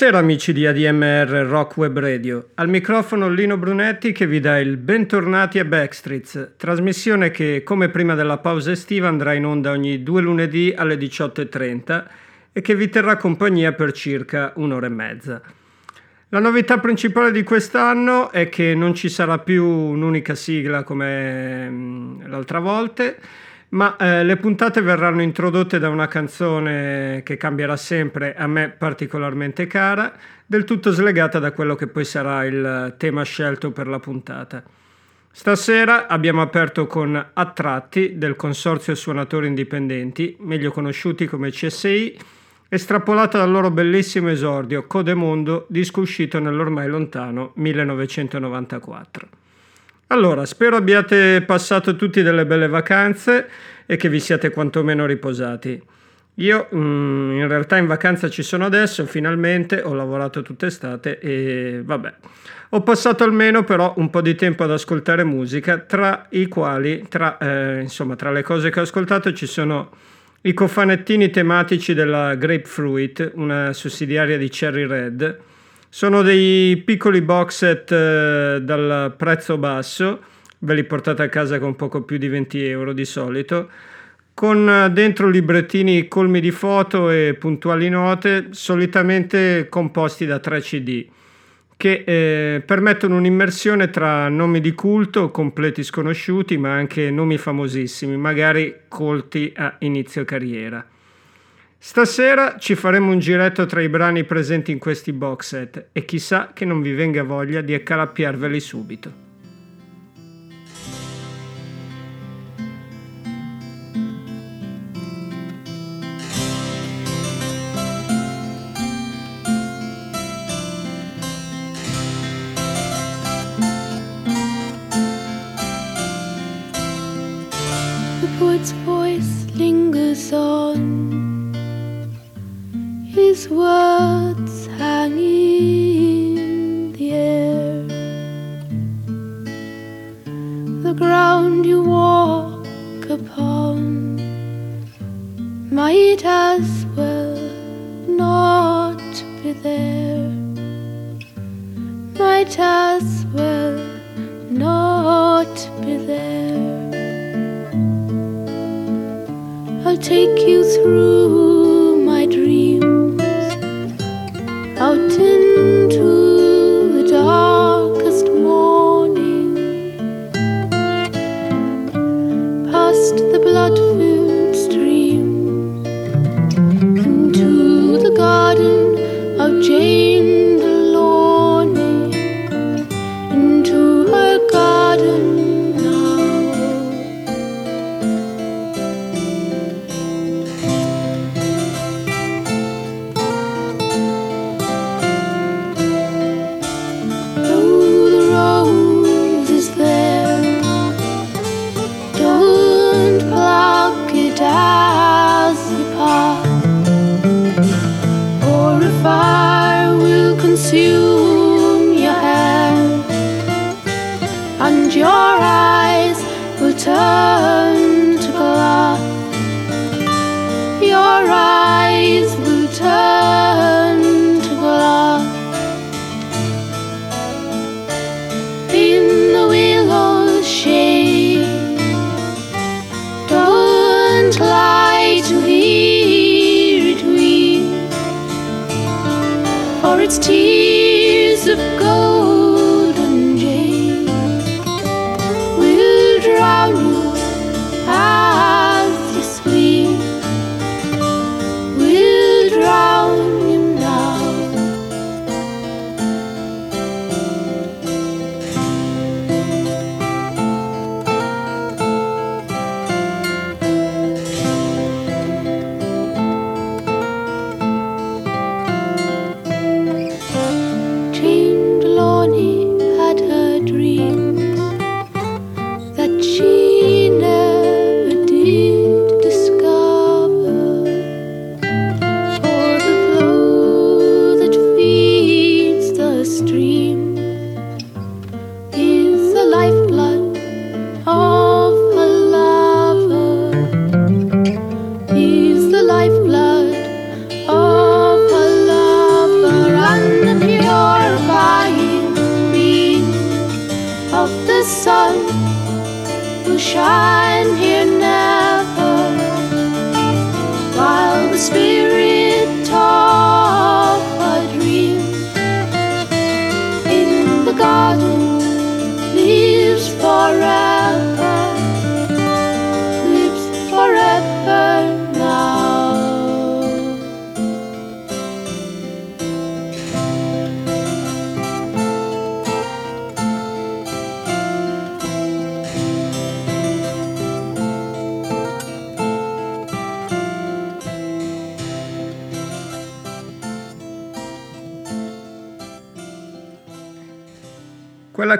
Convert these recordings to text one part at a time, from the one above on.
Buonasera amici di ADMR Rock Web Radio, al microfono Lino Brunetti che vi dà il bentornati a Backstreets, trasmissione che come prima della pausa estiva andrà in onda ogni due lunedì alle 18.30 e che vi terrà compagnia per circa un'ora e mezza. La novità principale di quest'anno è che non ci sarà più un'unica sigla come mm, l'altra volta, ma eh, le puntate verranno introdotte da una canzone che cambierà sempre, a me particolarmente cara, del tutto slegata da quello che poi sarà il tema scelto per la puntata. Stasera abbiamo aperto con Attratti del Consorzio Suonatori Indipendenti, meglio conosciuti come CSI, estrapolata dal loro bellissimo esordio Codemondo, disco uscito nell'ormai lontano 1994. Allora, spero abbiate passato tutti delle belle vacanze e che vi siate quantomeno riposati. Io mm, in realtà in vacanza ci sono adesso, finalmente ho lavorato tutta estate e vabbè. Ho passato almeno però un po' di tempo ad ascoltare musica, tra i quali, tra, eh, insomma, tra le cose che ho ascoltato ci sono i cofanettini tematici della Grapefruit, una sussidiaria di Cherry Red, sono dei piccoli box set eh, dal prezzo basso, ve li portate a casa con poco più di 20 euro di solito, con eh, dentro librettini colmi di foto e puntuali note, solitamente composti da 3 CD, che eh, permettono un'immersione tra nomi di culto, completi sconosciuti, ma anche nomi famosissimi, magari colti a inizio carriera. Stasera ci faremo un giretto tra i brani presenti in questi box set e chissà che non vi venga voglia di accalappiarveli subito.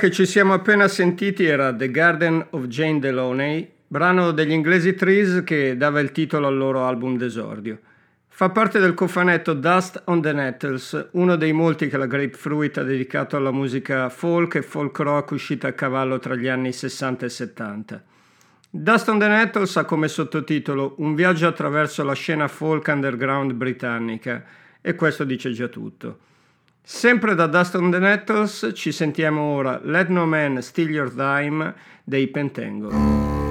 Che ci siamo appena sentiti era The Garden of Jane Delaunay, brano degli inglesi Trees che dava il titolo al loro album d'esordio. Fa parte del cofanetto Dust on the Nettles, uno dei molti che la Grapefruit ha dedicato alla musica folk e folk rock uscita a cavallo tra gli anni 60 e 70. Dust on the Nettles ha come sottotitolo Un viaggio attraverso la scena folk underground britannica e questo dice già tutto. Sempre da Dust on the Nettles ci sentiamo ora Let No Man Steal Your Dime dei Pentangle.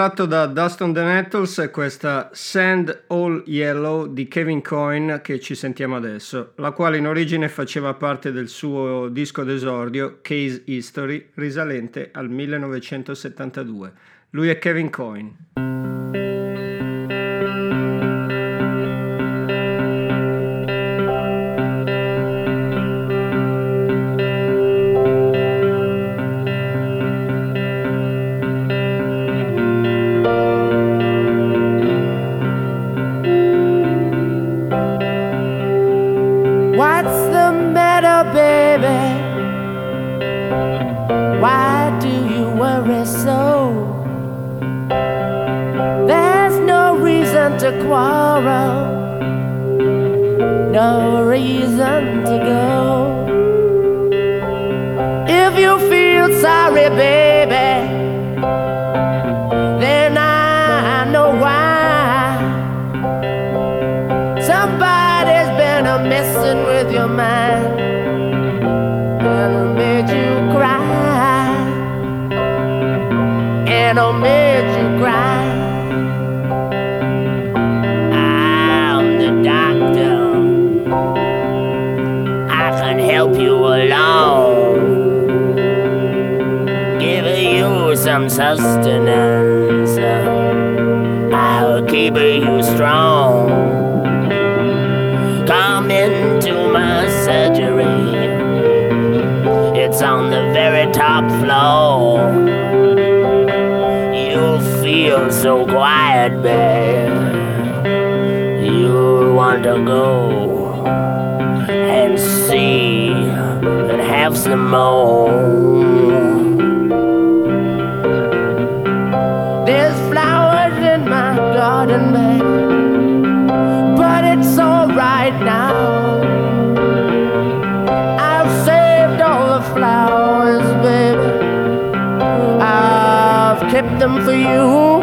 Estratto da Dust on the Nettles è questa Sand All Yellow di Kevin Coyne che ci sentiamo adesso, la quale in origine faceva parte del suo disco d'esordio Case History risalente al 1972. Lui è Kevin Coyne. No reason to go. If you feel sorry, baby, some sustenance. I'll keep you strong. Come into my surgery. It's on the very top floor. You'll feel so quiet, babe. You'll want to go and see and have some more. Them for you.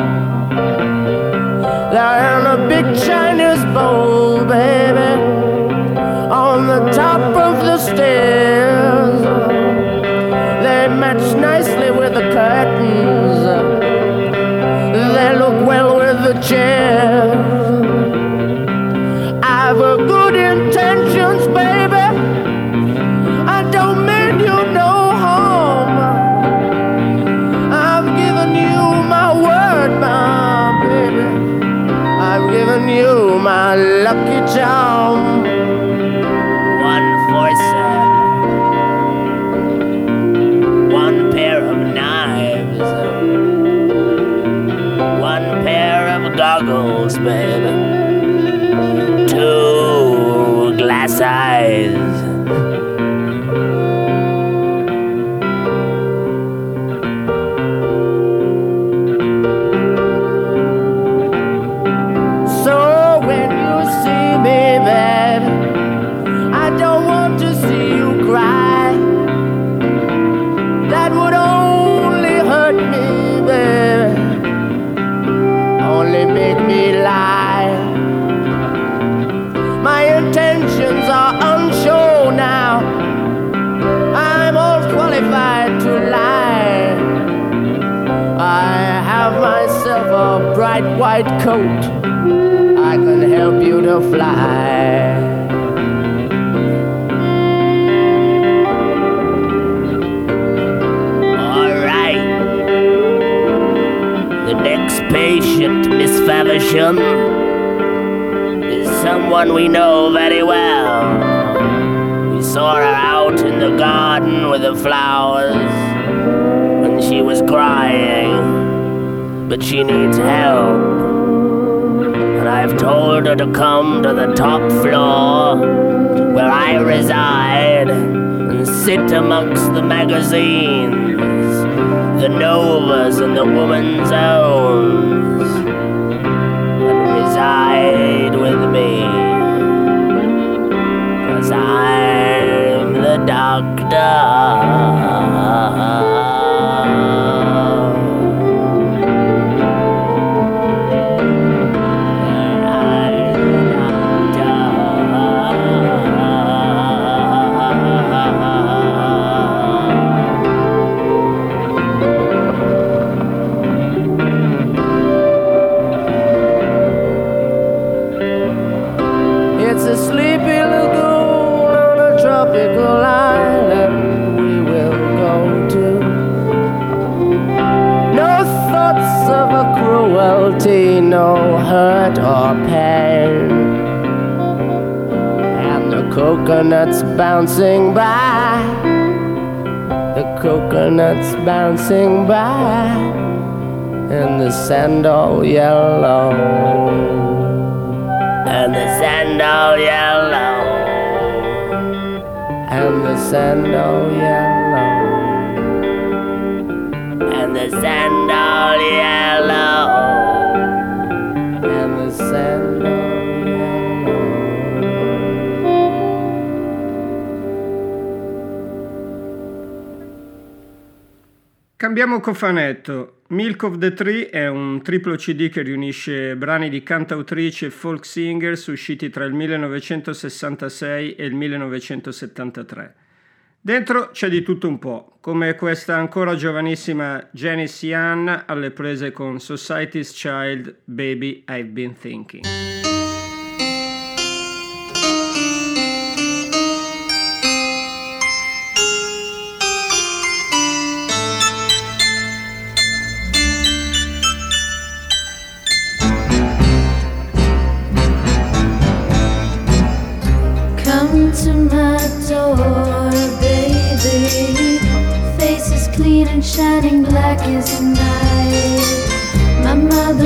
A big Chinese bowl, baby, on the top of the stairs. They match nicely with the curtains. They look well with the chairs. Bright white coat. I can help you to fly. All right. The next patient, Miss Faversham, is someone we know very well. We saw her out in the garden with the flowers when she was crying, but she needs help. And I've told her to come to the top floor where I reside and sit amongst the magazines, the Novas and the Woman's Owns, and reside with me. Cause I'm the doctor. Coconuts bouncing by, the coconuts bouncing by, and the sand all yellow. And the sand all yellow, and the sand all yellow, and the sand all yellow, and the sand Cambiamo cofanetto. Milk of the Tree è un triplo CD che riunisce brani di cantautrici e folk singers usciti tra il 1966 e il 1973. Dentro c'è di tutto un po', come questa ancora giovanissima Janice Young alle prese con Society's Child, Baby I've Been Thinking. To my door, baby. Face is clean and shining black as night. My mind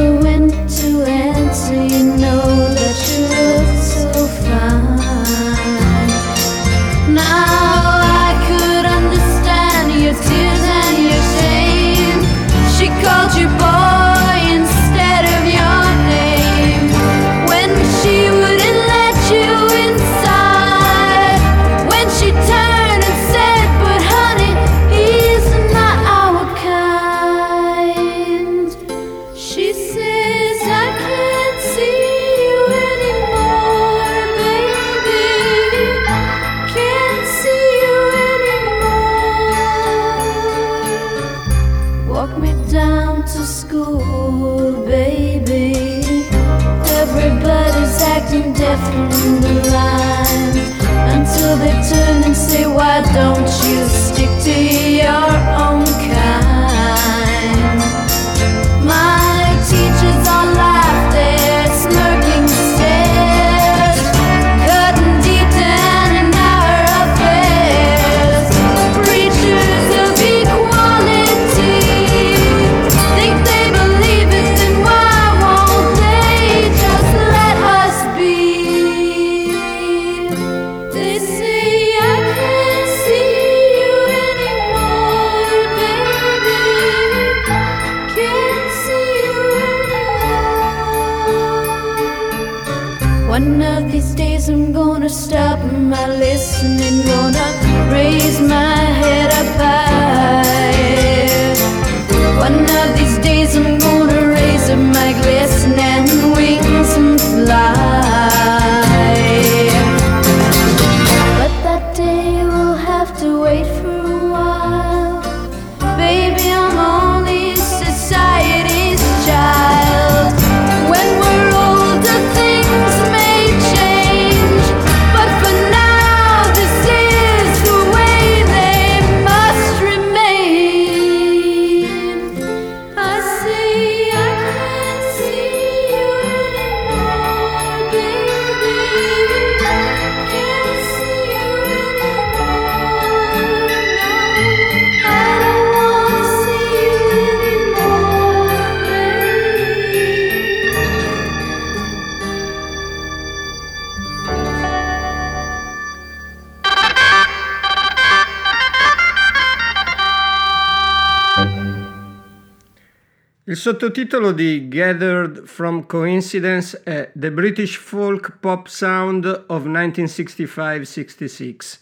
sottotitolo di Gathered from Coincidence è The British Folk Pop Sound of 1965-66.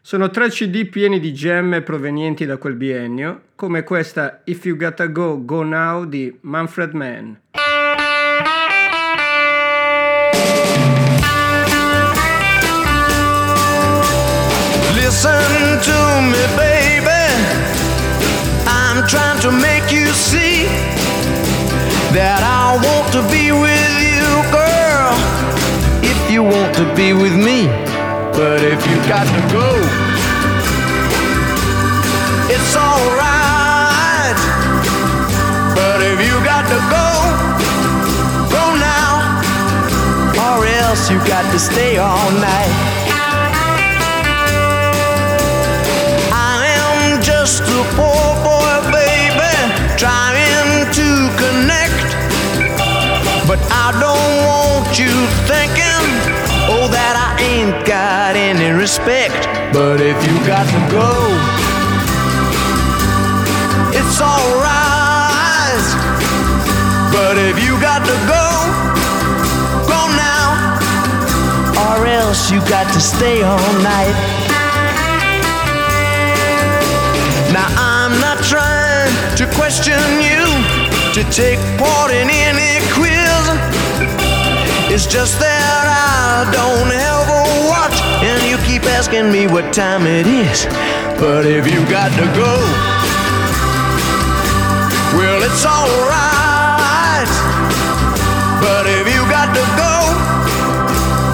Sono tre CD pieni di gemme provenienti da quel biennio, come questa If You Gotta Go, Go Now di Manfred Mann. Listen to me, baby. I'm trying to make you see. That I want to be with you, girl, if you want to be with me. But if you got to go, it's alright. But if you got to go, go now, or else you got to stay all night. I am just a poor but I don't want you thinking, oh, that I ain't got any respect. But if you got to go, it's alright. But if you got to go, go now. Or else you got to stay all night. Now I'm not trying to question you to take part in any quiz. It's just that I don't ever watch, and you keep asking me what time it is. But if you got to go, well, it's alright. But if you got to go,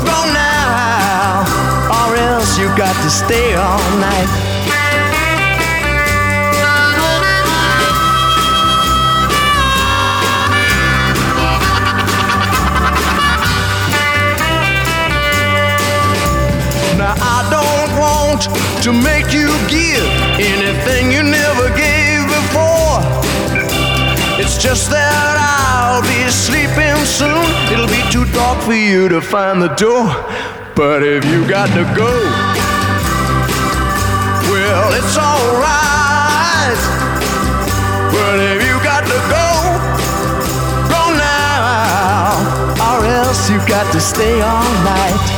go now, or else you got to stay all night. Want to make you give anything you never gave before. It's just that I'll be sleeping soon. It'll be too dark for you to find the door. But if you got to go, well, it's alright. But if you got to go, go now, or else you got to stay all night.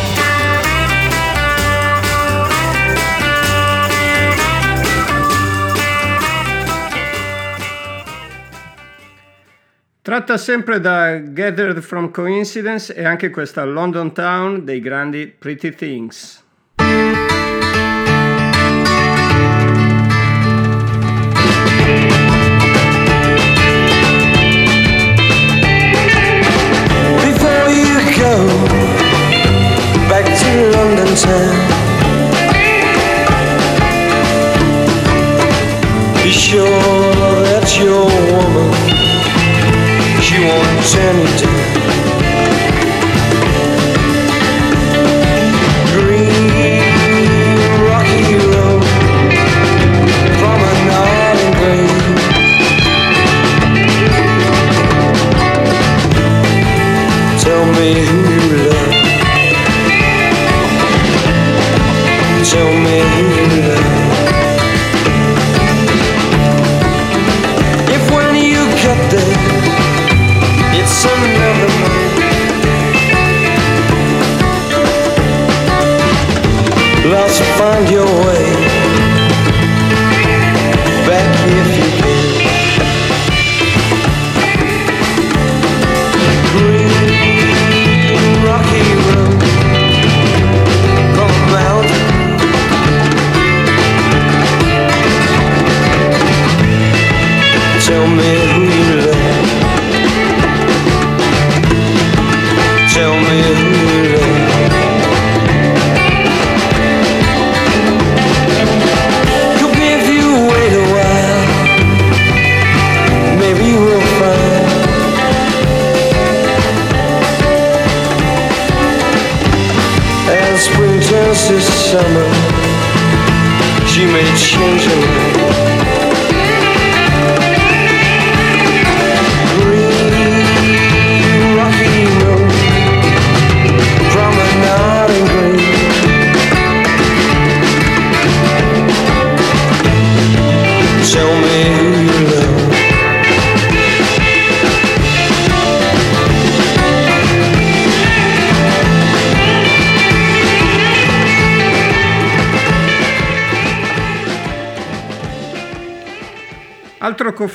Tratta sempre da Gathered from Coincidence e anche questa London Town dei grandi Pretty Things. Be sure that your woman you down. Green rocky road from a northern grave. Tell me who you love. Tell me it's another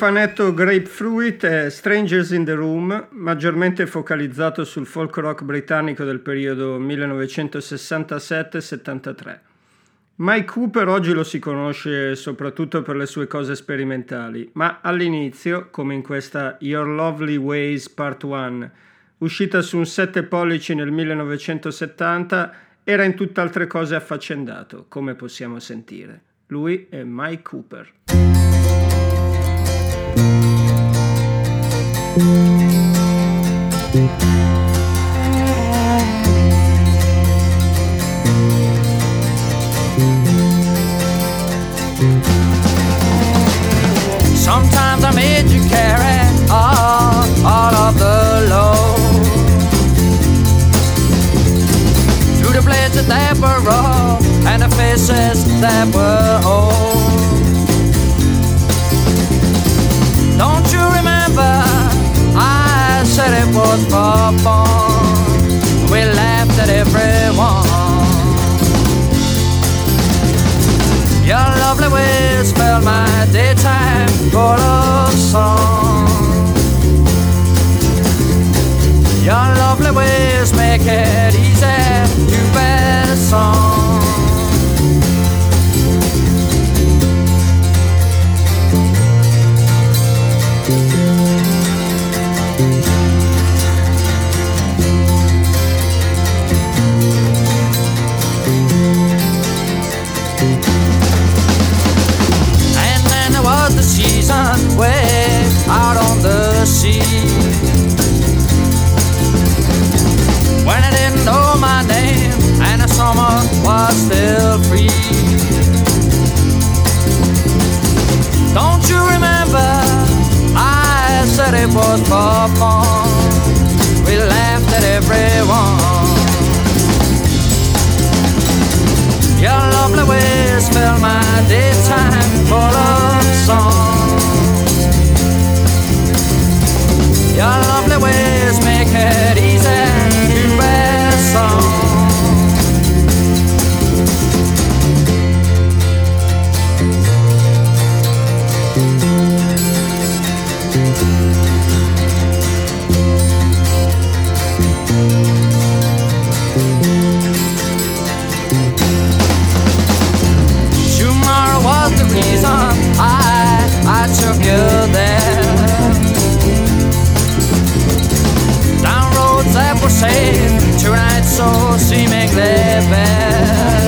cofanetto Grapefruit è Strangers in the Room, maggiormente focalizzato sul folk rock britannico del periodo 1967-73. Mike Cooper oggi lo si conosce soprattutto per le sue cose sperimentali, ma all'inizio, come in questa Your Lovely Ways Part 1, uscita su un 7 pollici nel 1970, era in tutt'altre cose affaccendato, come possiamo sentire. Lui è Mike Cooper. Sometimes I made you carry all, all of the load. The places that were and the faces that were old said it was for fun We laughed at everyone Your lovely ways fill my daytime full of song. Your lovely ways make it easy to bear song. was performed. We laughed at everyone. Your lovely ways fill my daytime full of song. Your lovely ways make it I I took you there. Down roads that were tonight so seemingly bare.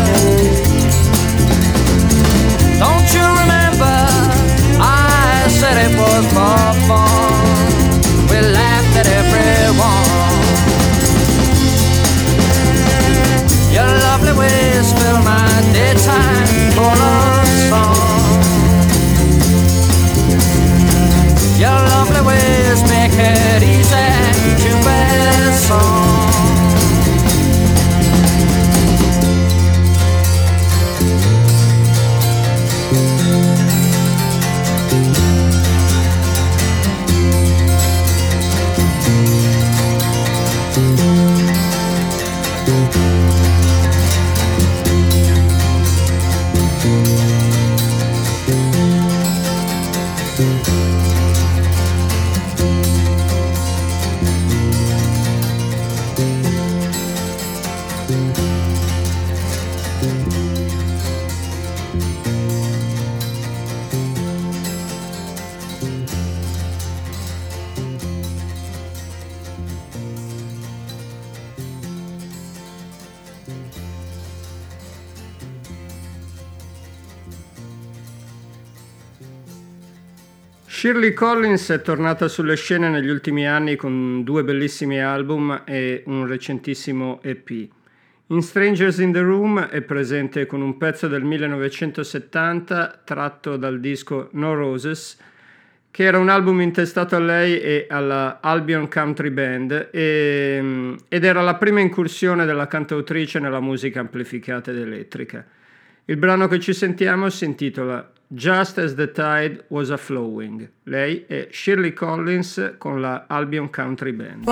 Shirley Collins è tornata sulle scene negli ultimi anni con due bellissimi album e un recentissimo EP. In Strangers in the Room è presente con un pezzo del 1970 tratto dal disco No Roses, che era un album intestato a lei e alla Albion Country Band e- ed era la prima incursione della cantautrice nella musica amplificata ed elettrica. Il brano che ci sentiamo si intitola Just as the Tide Was a Flowing. Lei è Shirley Collins con la Albion Country Band.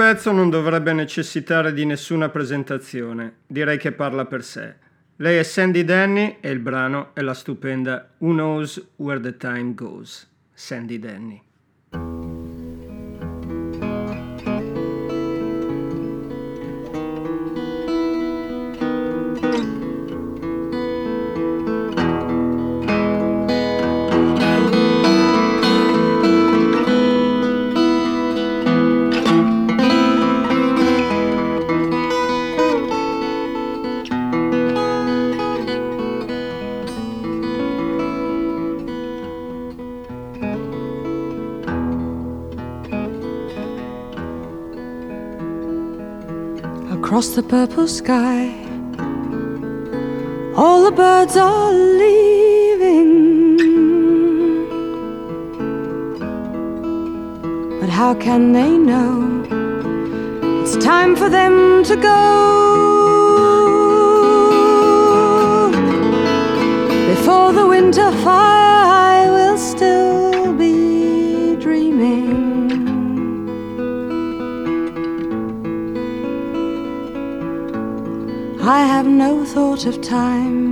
Pezzo non dovrebbe necessitare di nessuna presentazione, direi che parla per sé. Lei è Sandy Denny e il brano è la stupenda Who Knows Where the Time Goes. Sandy Denny. Purple sky. All the birds are leaving. But how can they know it's time for them to go? Before the winter fire, I have no thought of time.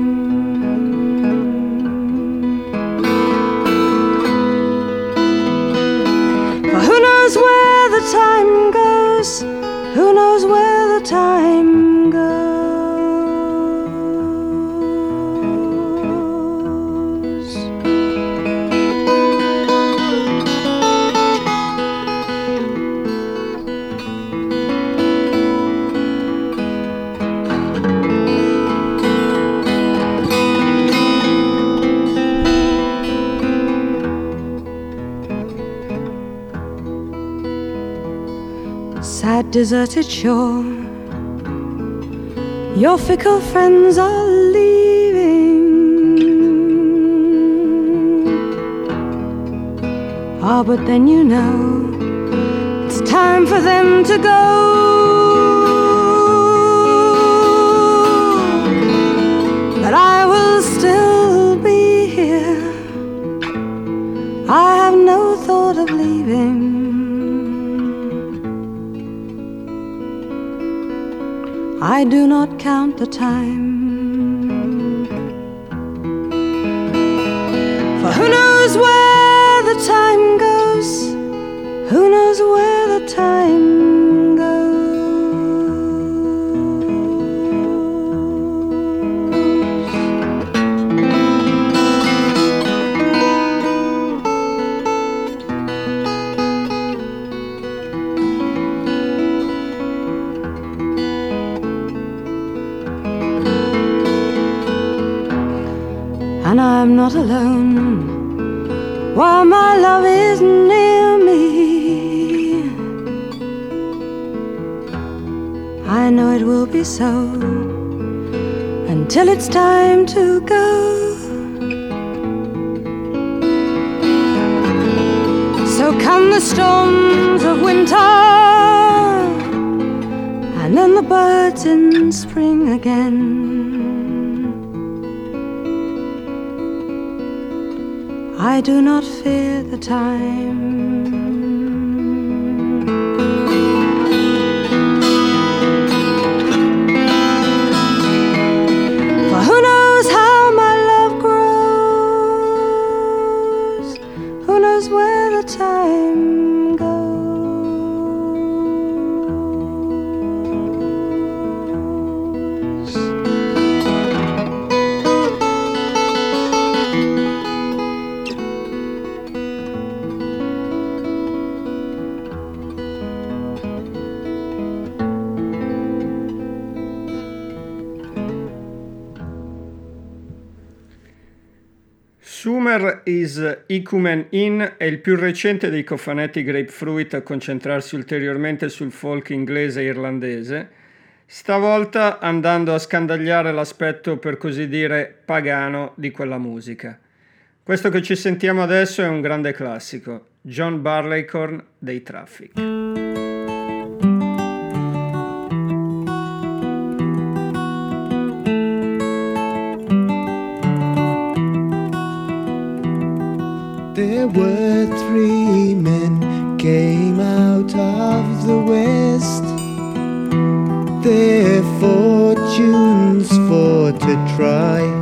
Deserted shore. Your fickle friends are leaving. Ah, but then you know it's time for them to go. I do not count the time. Be so until it's time to go. So come the storms of winter, and then the birds in spring again. I do not fear the time. Is Icumen In è il più recente dei cofanetti Grapefruit a concentrarsi ulteriormente sul folk inglese e irlandese, stavolta andando a scandagliare l'aspetto per così dire pagano di quella musica. Questo che ci sentiamo adesso è un grande classico, John Barleycorn dei Traffic. Were three men came out of the west. Their fortunes for to try.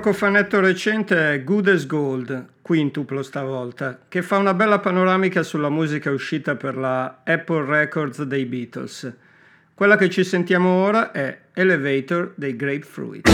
Cofanetto recente è Good as Gold, quintuplo stavolta, che fa una bella panoramica sulla musica uscita per la Apple Records dei Beatles. Quella che ci sentiamo ora è Elevator dei Grapefruit.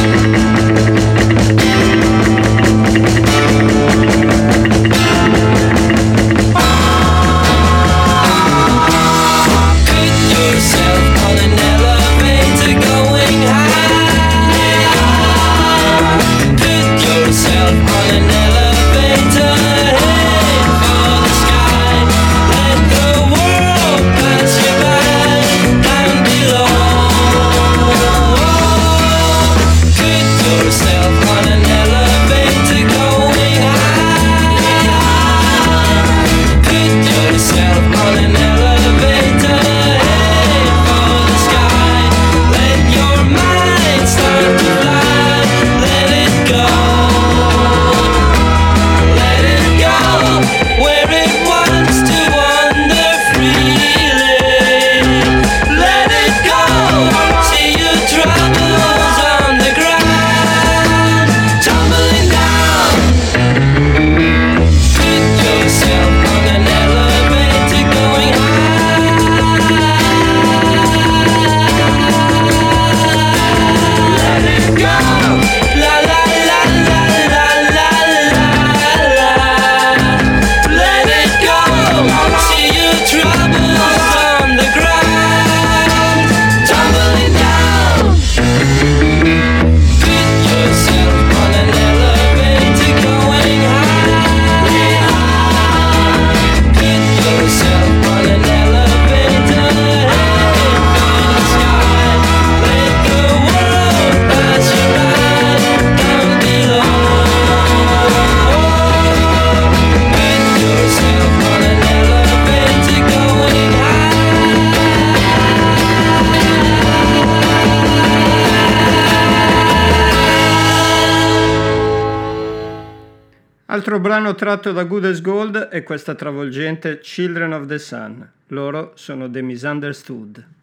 Altro brano tratto da Good as Gold è questa travolgente Children of the Sun. Loro sono The Misunderstood.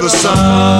The sun.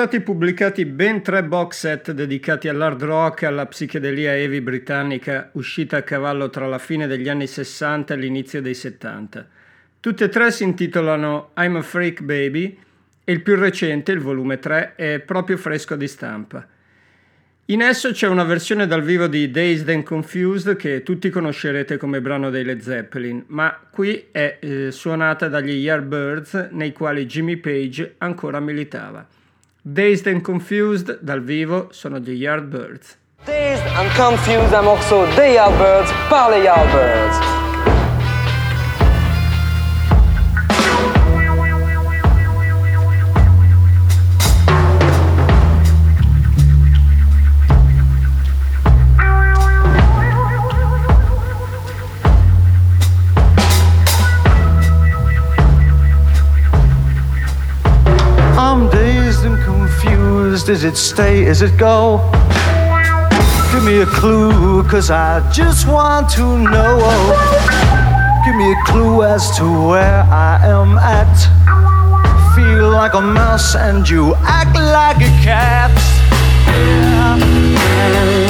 Stati pubblicati ben tre box set dedicati all'hard rock e alla psichedelia heavy britannica uscita a cavallo tra la fine degli anni 60 e l'inizio dei 70. Tutte e tre si intitolano I'm a Freak Baby e il più recente, il volume 3, è proprio fresco di stampa. In esso c'è una versione dal vivo di Dazed and Confused che tutti conoscerete come brano dei Led Zeppelin, ma qui è eh, suonata dagli Yardbirds nei quali Jimmy Page ancora militava. Dazed and Confused dal vivo sono gli Yardbirds. Dazed and Confused è morceau dei Yardbirds par Yardbirds. Does it stay? Is it go? Give me a clue, cause I just want to know. Give me a clue as to where I am at. Feel like a mouse and you act like a cat. Yeah.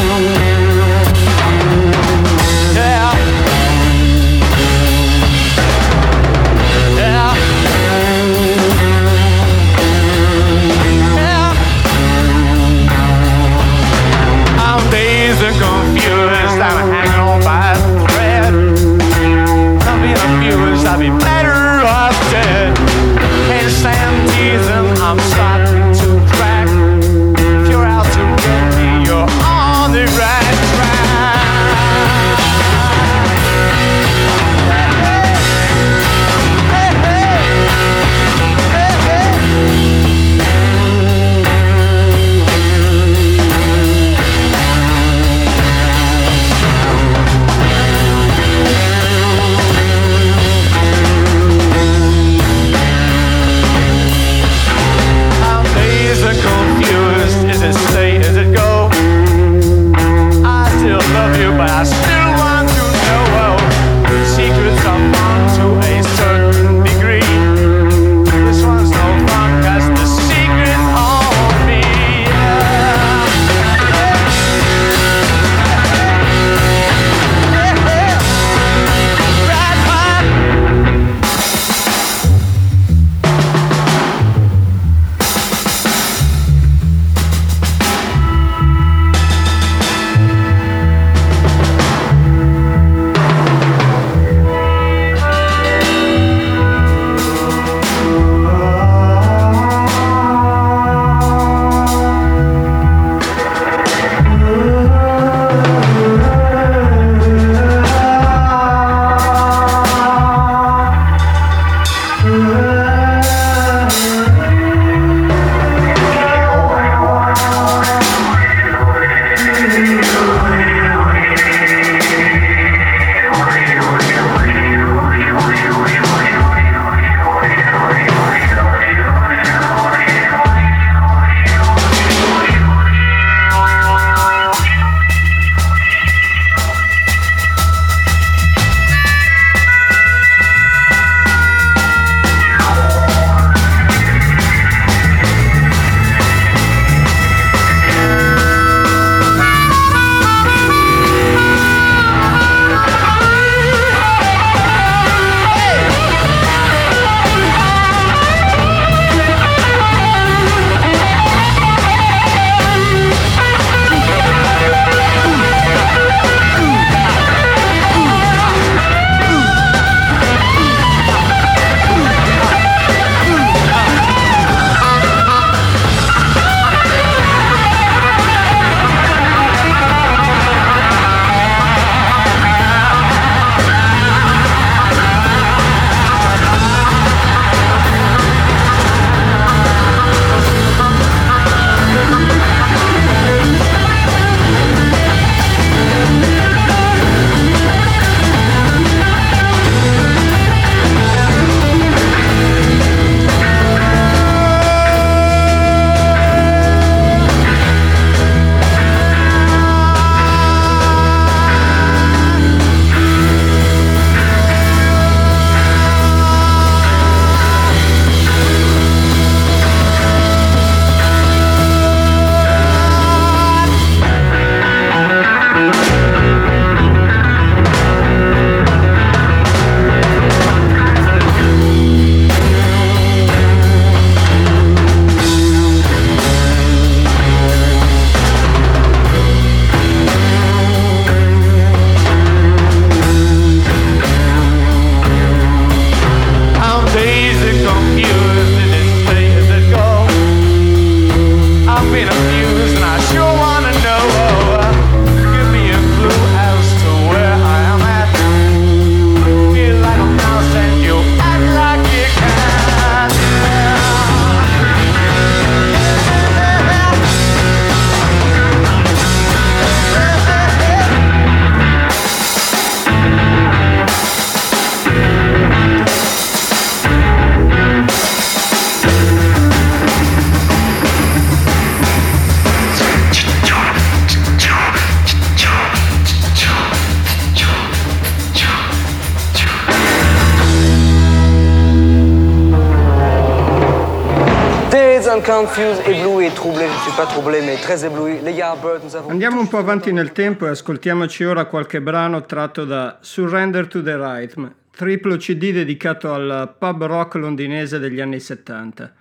Andiamo un po' avanti nel tempo e ascoltiamoci ora qualche brano tratto da Surrender to the Rhythm, triplo CD dedicato al pub rock londinese degli anni 70.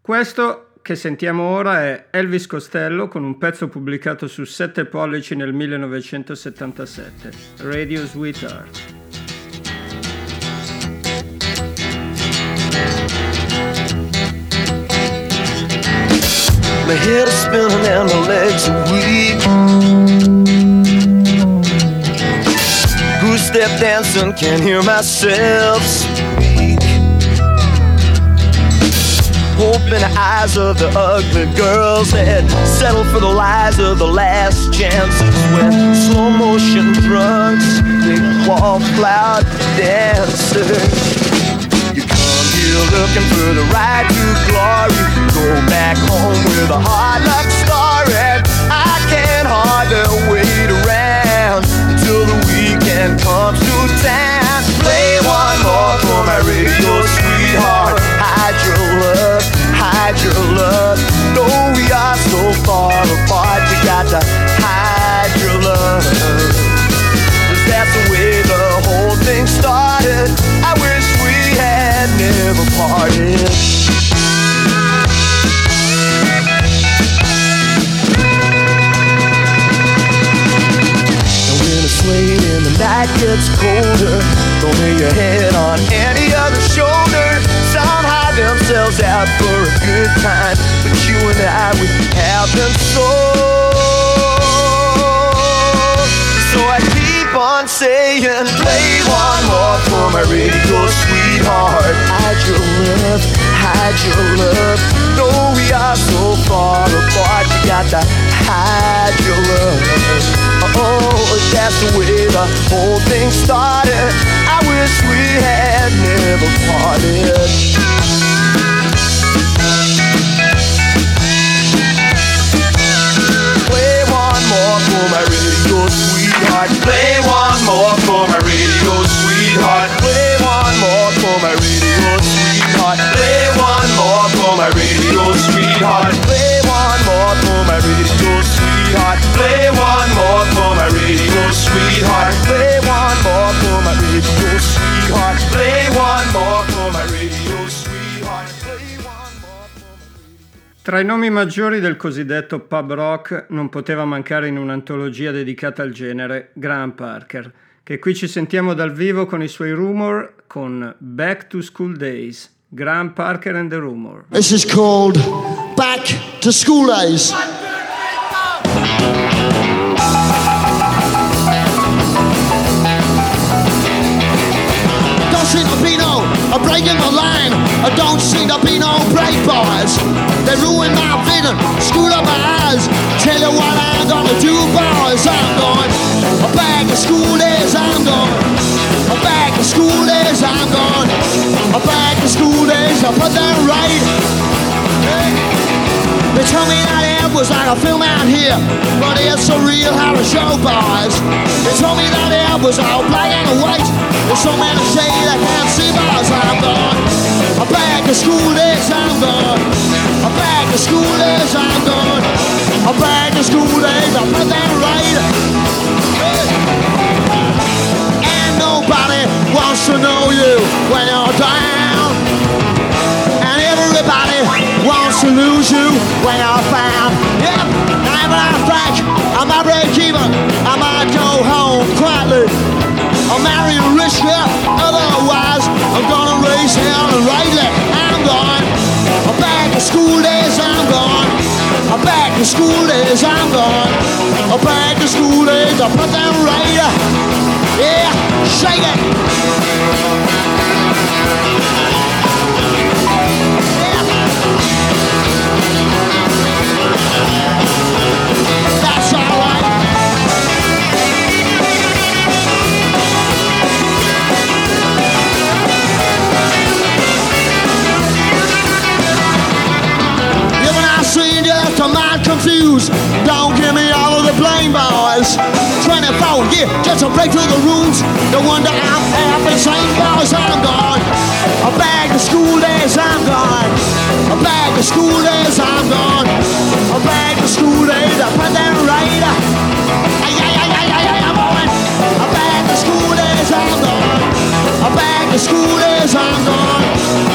Questo che sentiamo ora è Elvis Costello con un pezzo pubblicato su 7 pollici nel 1977, Radio Sweetheart. My head is spinning and my legs are weak. Who step dancing? Can't hear myself speak. Hope in the eyes of the ugly girls that settle for the lies of the last chances when slow motion drunks they wallflower dancers. Come looking for the ride to glory. Go back home with a hard luck story. I can't hardly wait around until the weekend comes to town. Play one more for my radio sweetheart. Hide your love, hide your love. Though we are so far apart, you got to hide your love. that's the way the whole thing started. I wish never parted. Late and the night gets colder, don't lay your head on any other shoulder. Some hide themselves out for a good time, but you and I, we have been so. So I keep on saying, play one more for my radio sweetheart. Hide your love, hide your love. Though we are so far apart, you got to hide your love. Oh, that's the way the whole thing started. I wish we had never parted. Play one more for my radio sweetheart. Play one more Tra i nomi maggiori del cosiddetto pub rock non poteva mancare in un'antologia dedicata al genere Graham Parker, che qui ci sentiamo dal vivo con i suoi rumor con Back to School Days, Graham Parker and the Rumor. This is called Back to School Days. Don't no a break in the line. I don't seem to be no break boys. They ruin my vision, screwed up my eyes. Tell you what I'm gonna do, boys. I'm going back to school days. I'm going back to school days. I'm going back to school days. I put that right. They told me that it was like a film out here, but it's a real horror show, boys. They told me that it was all black and white. There's so many shades I can't see, boys. I'm gone. I'm back to school days. I'm gone. I'm back to school days. I'm gone. I'm back to school days. I put that right. Hey. And nobody wants to know you when you're down. And everybody to lose you when you're found. Yep, now when I think I might break even, I might go home quietly. I'll marry a rich girl, otherwise I'm gonna raise hell and rightly. I'm gone. I'm back to school days, I'm gone. I'm back to school days, I'm gone. I'm back to school days, I put them right. Yeah, shake it. Confused, don't give me all of the blame. boys. 24, yeah, just to break through the rules. No wonder I'm happy. Same boys, I'm gone. A bag of school days, I'm gone. A bag of school days, I'm gone. A bag of school days, I put that right. I'm going. A bag of school days, I'm gone. A bag of school days, I'm gone.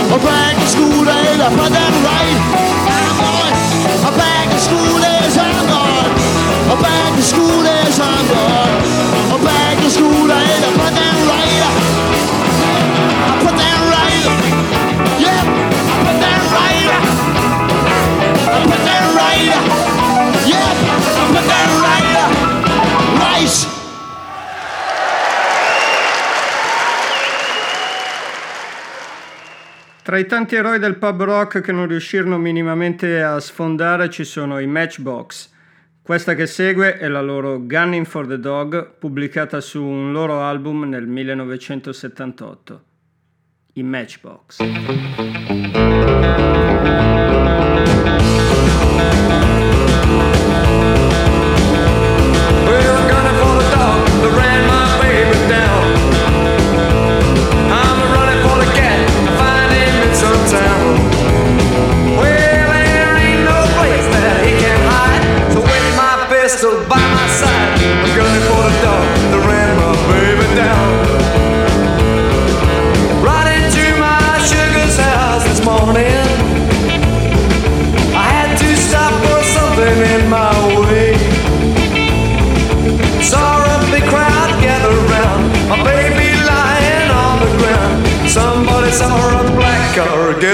Of school days, I put that right. I'm going. A bag of school days. Bag of school days, I'm gone. A bag of school I. I put that right. Yep. Tra i tanti eroi del pub rock che non riuscirono minimamente a sfondare ci sono i Matchbox. Questa che segue è la loro Gunning for the Dog, pubblicata su un loro album nel 1978. I Matchbox.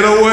Away.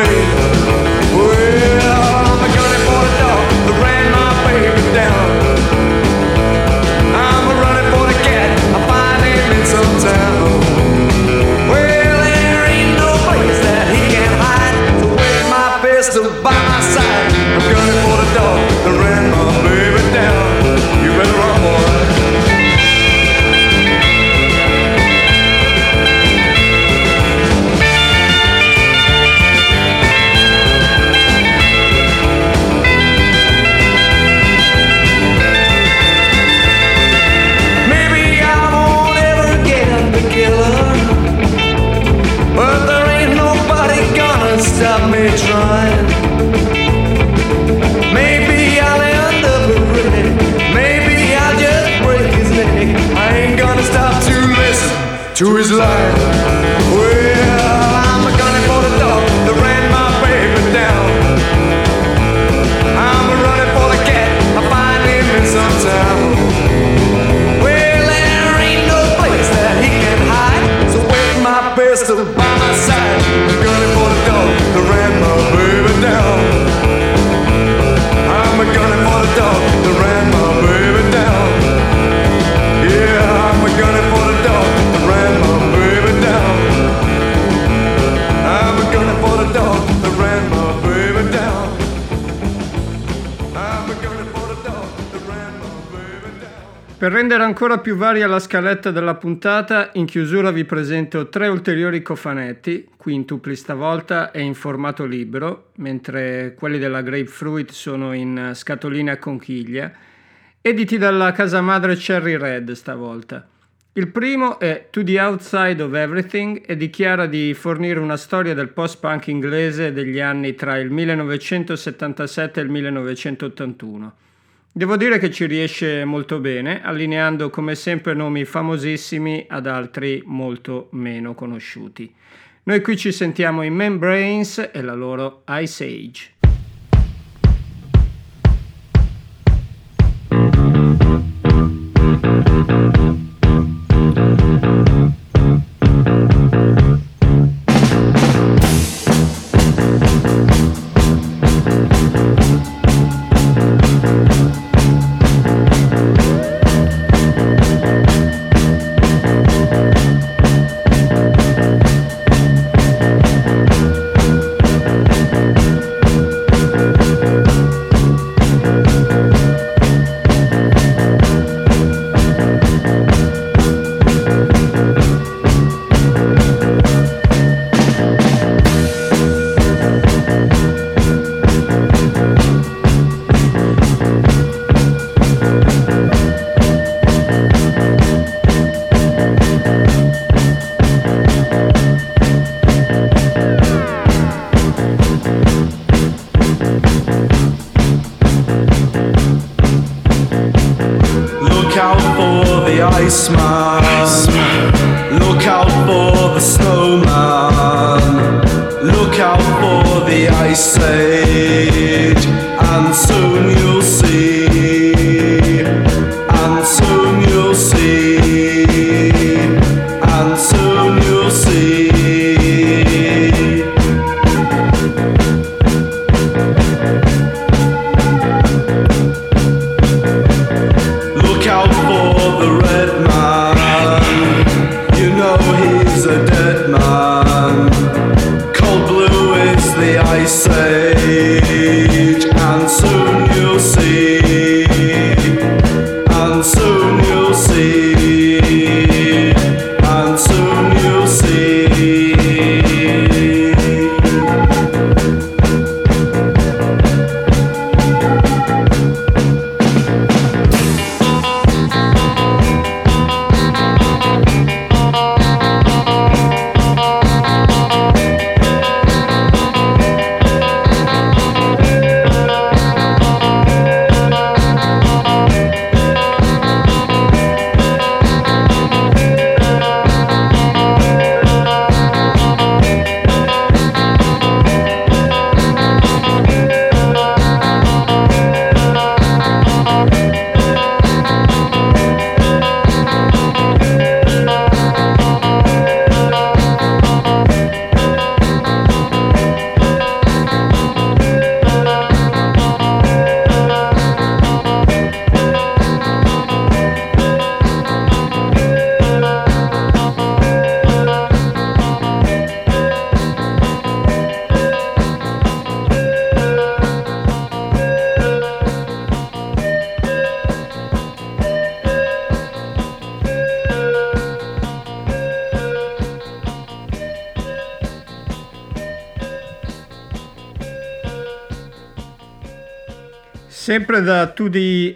Ancora più varia la scaletta della puntata, in chiusura vi presento tre ulteriori cofanetti, quintupli stavolta e in formato libero, mentre quelli della Grapefruit sono in scatolina a conchiglia, editi dalla casa madre Cherry Red stavolta. Il primo è To the Outside of Everything e dichiara di fornire una storia del post-punk inglese degli anni tra il 1977 e il 1981. Devo dire che ci riesce molto bene, allineando come sempre nomi famosissimi ad altri molto meno conosciuti. Noi qui ci sentiamo in Membranes e la loro Ice Age. smile. Look out for the snow.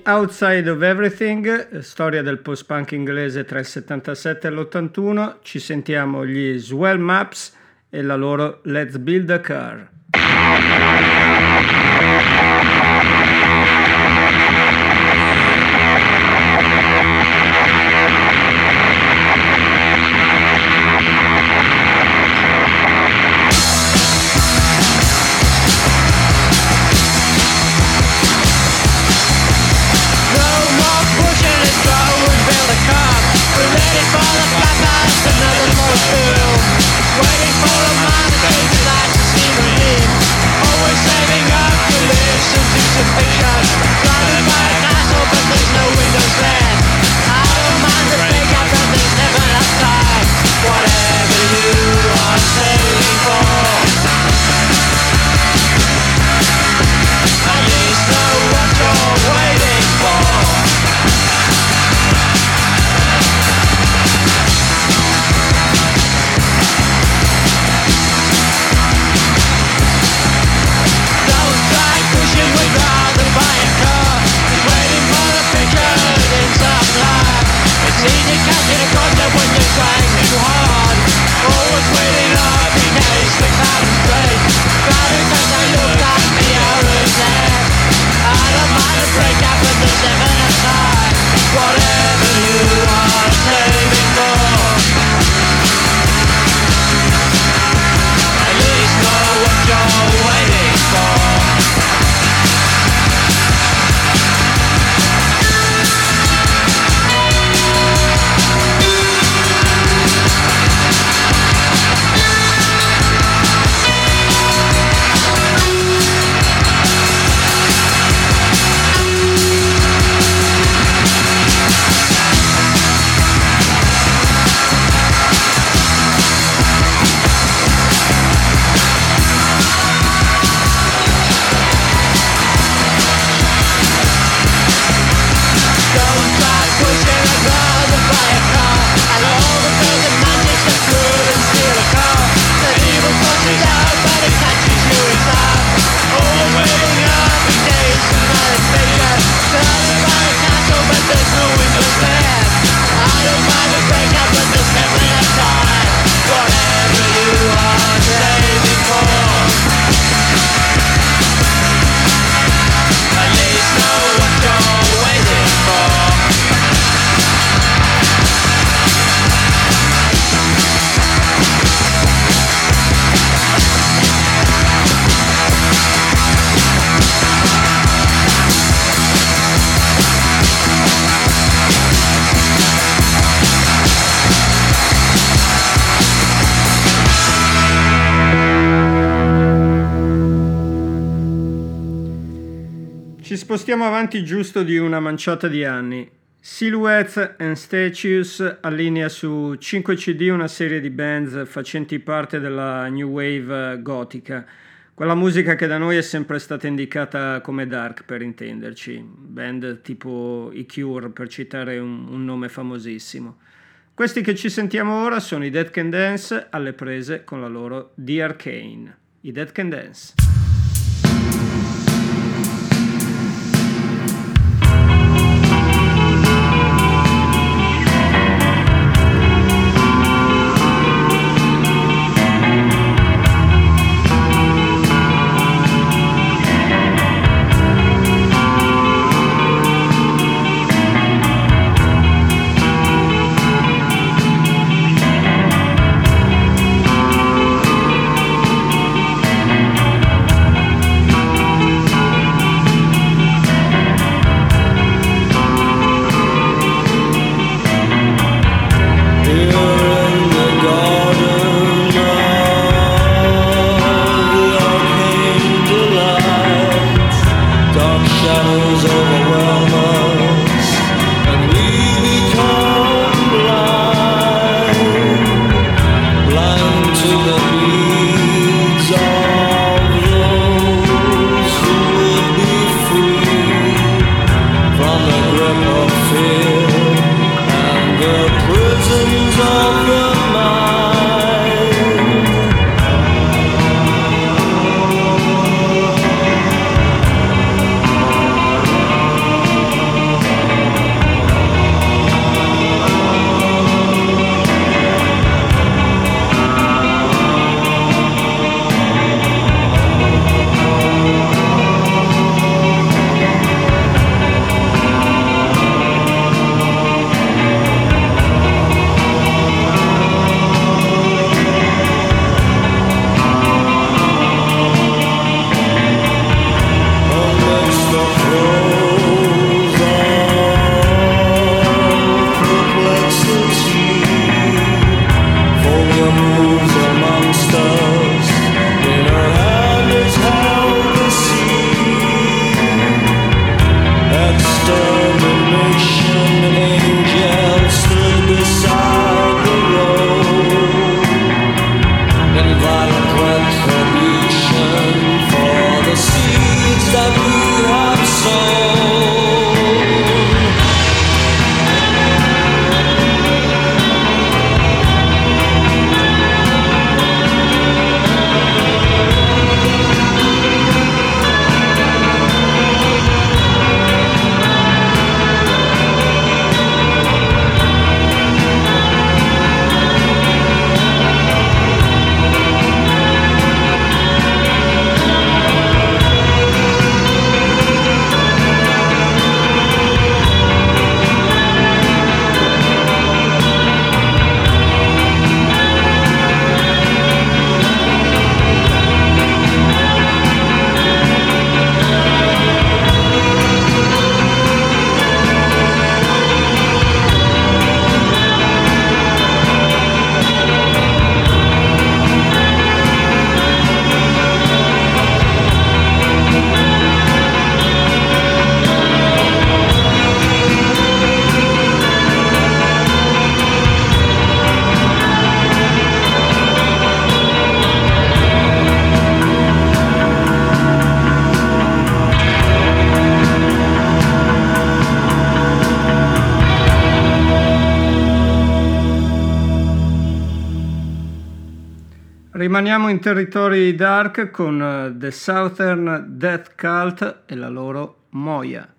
Outside of Everything, storia del post-punk inglese tra il 77 e l'81, ci sentiamo gli Swell Maps e la loro Let's Build a Car. Spostiamo avanti giusto di una manciata di anni. Silhouettes and Statues allinea su 5 CD una serie di bands facenti parte della new wave gotica, quella musica che da noi è sempre stata indicata come dark per intenderci, band tipo i Cure per citare un, un nome famosissimo. Questi che ci sentiamo ora sono i Dead Can Dance alle prese con la loro The Arcane. I Dead Can Dance. Rimaniamo in territori dark con eh, The Southern Death Cult e la loro Moya.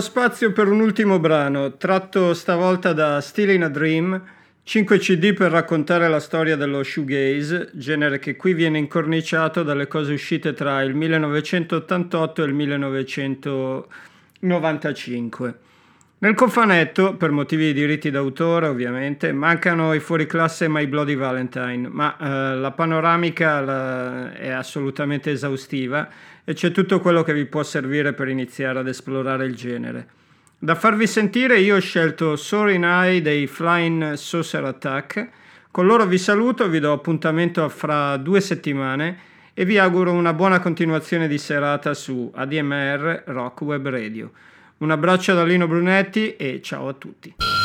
Spazio per un ultimo brano, tratto stavolta da Still in a Dream, 5 CD per raccontare la storia dello shoegaze, genere che qui viene incorniciato dalle cose uscite tra il 1988 e il 1995. Nel cofanetto, per motivi di diritti d'autore ovviamente, mancano i fuoriclasse My Bloody Valentine, ma eh, la panoramica la- è assolutamente esaustiva e c'è tutto quello che vi può servire per iniziare ad esplorare il genere. Da farvi sentire io ho scelto Soaring Eye dei Flying Saucer Attack, con loro vi saluto, vi do appuntamento fra due settimane e vi auguro una buona continuazione di serata su ADMR Rock Web Radio. Un abbraccio da Lino Brunetti e ciao a tutti.